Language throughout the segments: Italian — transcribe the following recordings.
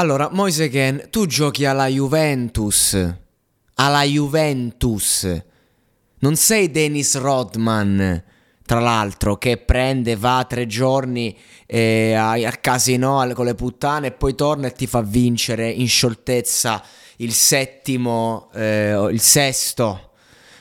Allora, Moise Ken, tu giochi alla Juventus. Alla Juventus. Non sei Dennis Rodman, tra l'altro, che prende, va tre giorni eh, al casino con le puttane e poi torna e ti fa vincere in scioltezza il settimo, eh, il sesto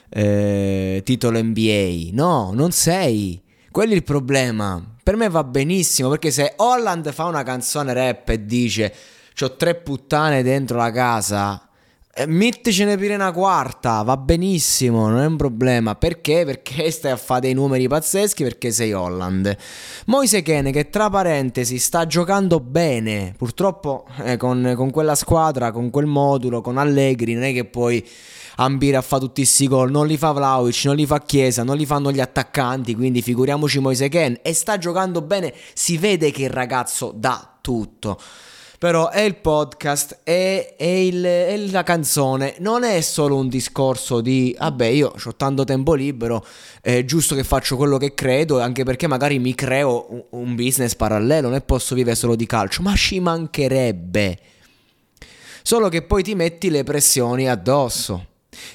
eh, titolo NBA. No, non sei. Quello è il problema. Per me va benissimo perché se Holland fa una canzone rap e dice C'ho tre puttane dentro la casa. E metticene pure una quarta, va benissimo, non è un problema. Perché? Perché stai a fare dei numeri pazzeschi? Perché sei Holland. Moise Kene che tra parentesi sta giocando bene, purtroppo eh, con, con, quella squadra, con quel modulo, con Allegri, non è che poi ambire a fare tutti questi gol, non li fa Vlaovic, non li fa Chiesa, non li fanno gli attaccanti, quindi figuriamoci Moise Ken. E sta giocando bene, si vede che il ragazzo dà tutto. Però è il podcast, è, è, il, è, la canzone, non è solo un discorso di, vabbè, io ho tanto tempo libero, è giusto che faccio quello che credo, anche perché magari mi creo un, un business parallelo, non posso vivere solo di calcio, ma ci mancherebbe. Solo che poi ti metti le pressioni addosso.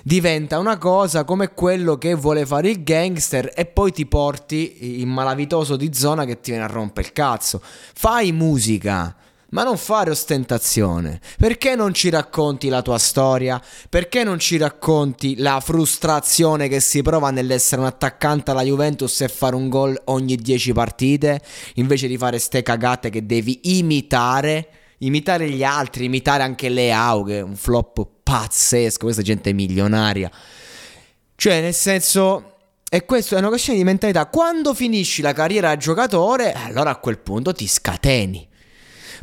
Diventa una cosa come quello che vuole fare il gangster e poi ti porti in malavitoso di zona che ti viene a rompere il cazzo. Fai musica ma non fare ostentazione. Perché non ci racconti la tua storia? Perché non ci racconti la frustrazione che si prova nell'essere un attaccante alla Juventus e fare un gol ogni 10 partite? Invece di fare ste cagate che devi imitare, imitare gli altri, imitare anche Leao, che un flop pazzesco, questa gente è milionaria. Cioè, nel senso... E questo è una questione di mentalità. Quando finisci la carriera da giocatore, allora a quel punto ti scateni.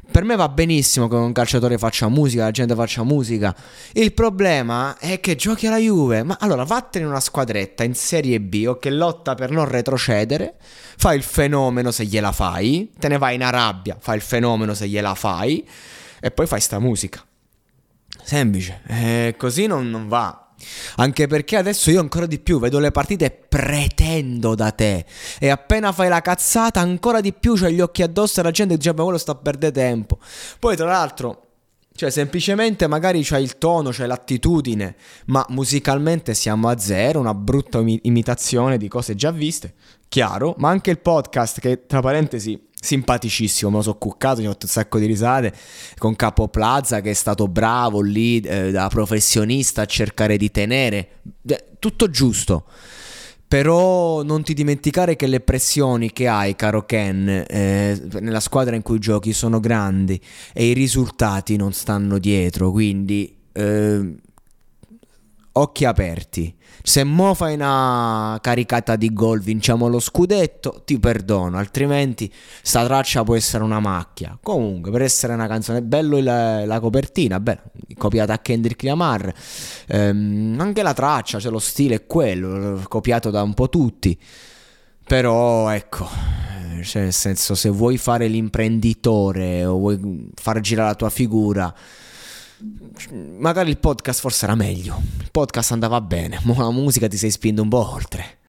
Per me va benissimo che un calciatore faccia musica, la gente faccia musica. Il problema è che giochi alla Juve. Ma allora vattene in una squadretta in Serie B o che lotta per non retrocedere. Fai il fenomeno se gliela fai. Te ne vai in Arabia, fai il fenomeno se gliela fai. E poi fai sta musica. Semplice. Eh, così non, non va. Anche perché adesso io ancora di più vedo le partite pretendo da te. E appena fai la cazzata, ancora di più c'hai gli occhi addosso e la gente dice: Ma quello sta a perdere tempo. Poi, tra l'altro. Cioè, semplicemente magari c'hai il tono, c'hai l'attitudine, ma musicalmente siamo a zero, una brutta imitazione di cose già viste, chiaro, ma anche il podcast che, tra parentesi, simpaticissimo, me lo so cuccato, gli ho fatto un sacco di risate con Capo Plaza che è stato bravo lì eh, da professionista a cercare di tenere, tutto giusto. Però non ti dimenticare che le pressioni che hai, caro Ken, eh, nella squadra in cui giochi sono grandi e i risultati non stanno dietro, quindi eh, occhi aperti. Se mo fai una caricata di gol, vinciamo lo scudetto, ti perdono, altrimenti sta traccia può essere una macchia. Comunque, per essere una canzone, bello la, la copertina, beh, copiata a Kendrick Lamar, ehm, anche la traccia, cioè lo stile è quello, copiato da un po' tutti. Però ecco, cioè nel senso se vuoi fare l'imprenditore o vuoi far girare la tua figura magari il podcast forse era meglio. Il podcast andava bene, ma la musica ti sei spinto un po' oltre.